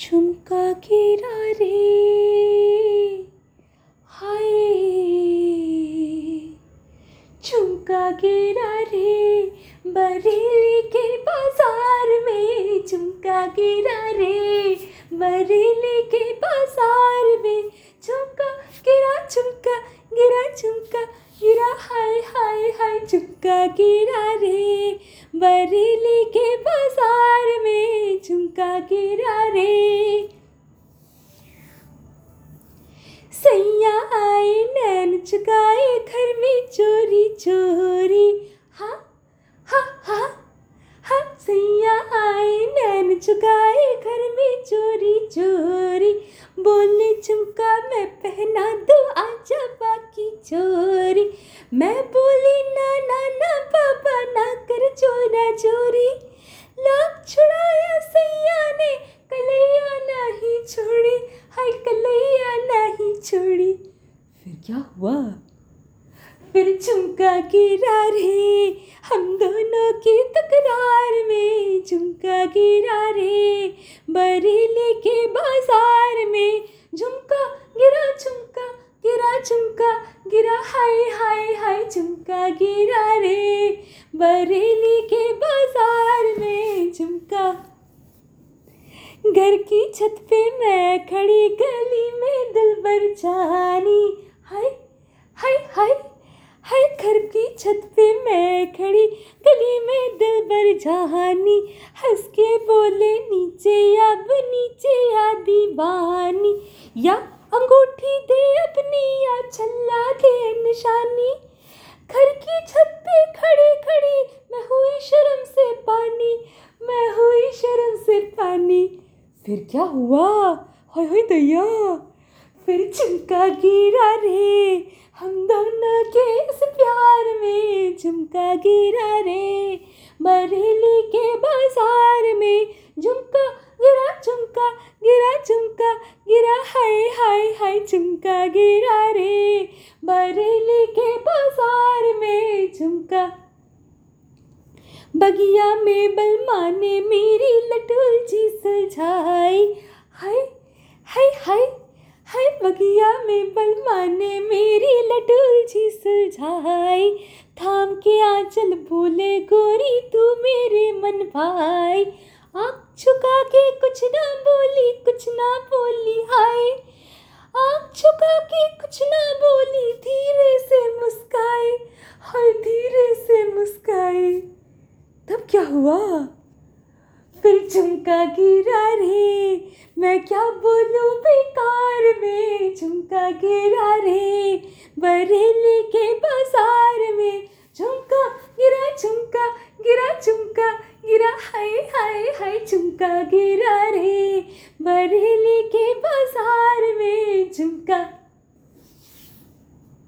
झुमका गिरा रे। हाय। झुमका गिरा रे बरेली के बाज़ार में। झुमका गिरा रे बरेली के बाज़ार में। झुमका गिरा झुमका गिरा झुमका गिरा। हाय हाय हाय, झुमका गिरा रे। बरेली के बाज़ार में झुमका गिरा रे। सैया आए नैन चुकाए, घर में चोरी चोरी। सैया आए नैन चुकाए, घर में चोरी चोरी। बोले, झुमका मैं चोरा चोरी, लाख छुड़ाया सैया ने, कलैया नहीं छोड़ी, हाय कलैया नहीं छोड़ी। फिर क्या हुआ? फिर झुमका गिरा रे हम दोनों की तकरार में झुमका गिरा रे बरेली के बाज़ार में झुमका, गिरा झुमका गिरा झुमका, गिरा, हाय हाय हाय, झुमका गिरा रे बरेली के बाज़ार में झुमका। घर की छत पे मैं खड़ी गली में दिल भर जानी हाय हाय हाय हाय, घर की छत पे मैं खड़ी गली में दिल भर जहानी। हंस के बोले, नीचे अब, नीचे या दीवानी। या अंगूठी दे अपनी या छल्ला दे निशानी। फिर क्या हुआ? हाय दैया। फिर झुमका गिरा रे। हम दोनों के इस प्यार में झुमका गिरा रे। बरेली के बाज़ार में झुमका गिरा झुमका गिरा झुमका गिरा, हाय हाय हाय झुमका गिरा रे। बरेली के बाज़ार में झुमका बगिया में बलमा ने मेरी लटुल जी सुलझाई हाय हाय हाय हाय, बगिया में बलमा ने मेरी लटुल जी सुलझाई थाम के आंचल बोले, गोरी, तू मेरे मन भाई। आँख छुका के कुछ ना बोली, कुछ ना बोली, हाय। आँख छुका के कुछ ना हुआ? फिर झुमका गिरा रे, मैं क्या बोलूँ बेकार में? झुमका गिरा रे, बरेली के बाज़ार में। झुमका गिरा झुमका गिरा झुमका गिरा, हाय हाय हाय, झुमका गिरा रे झुमका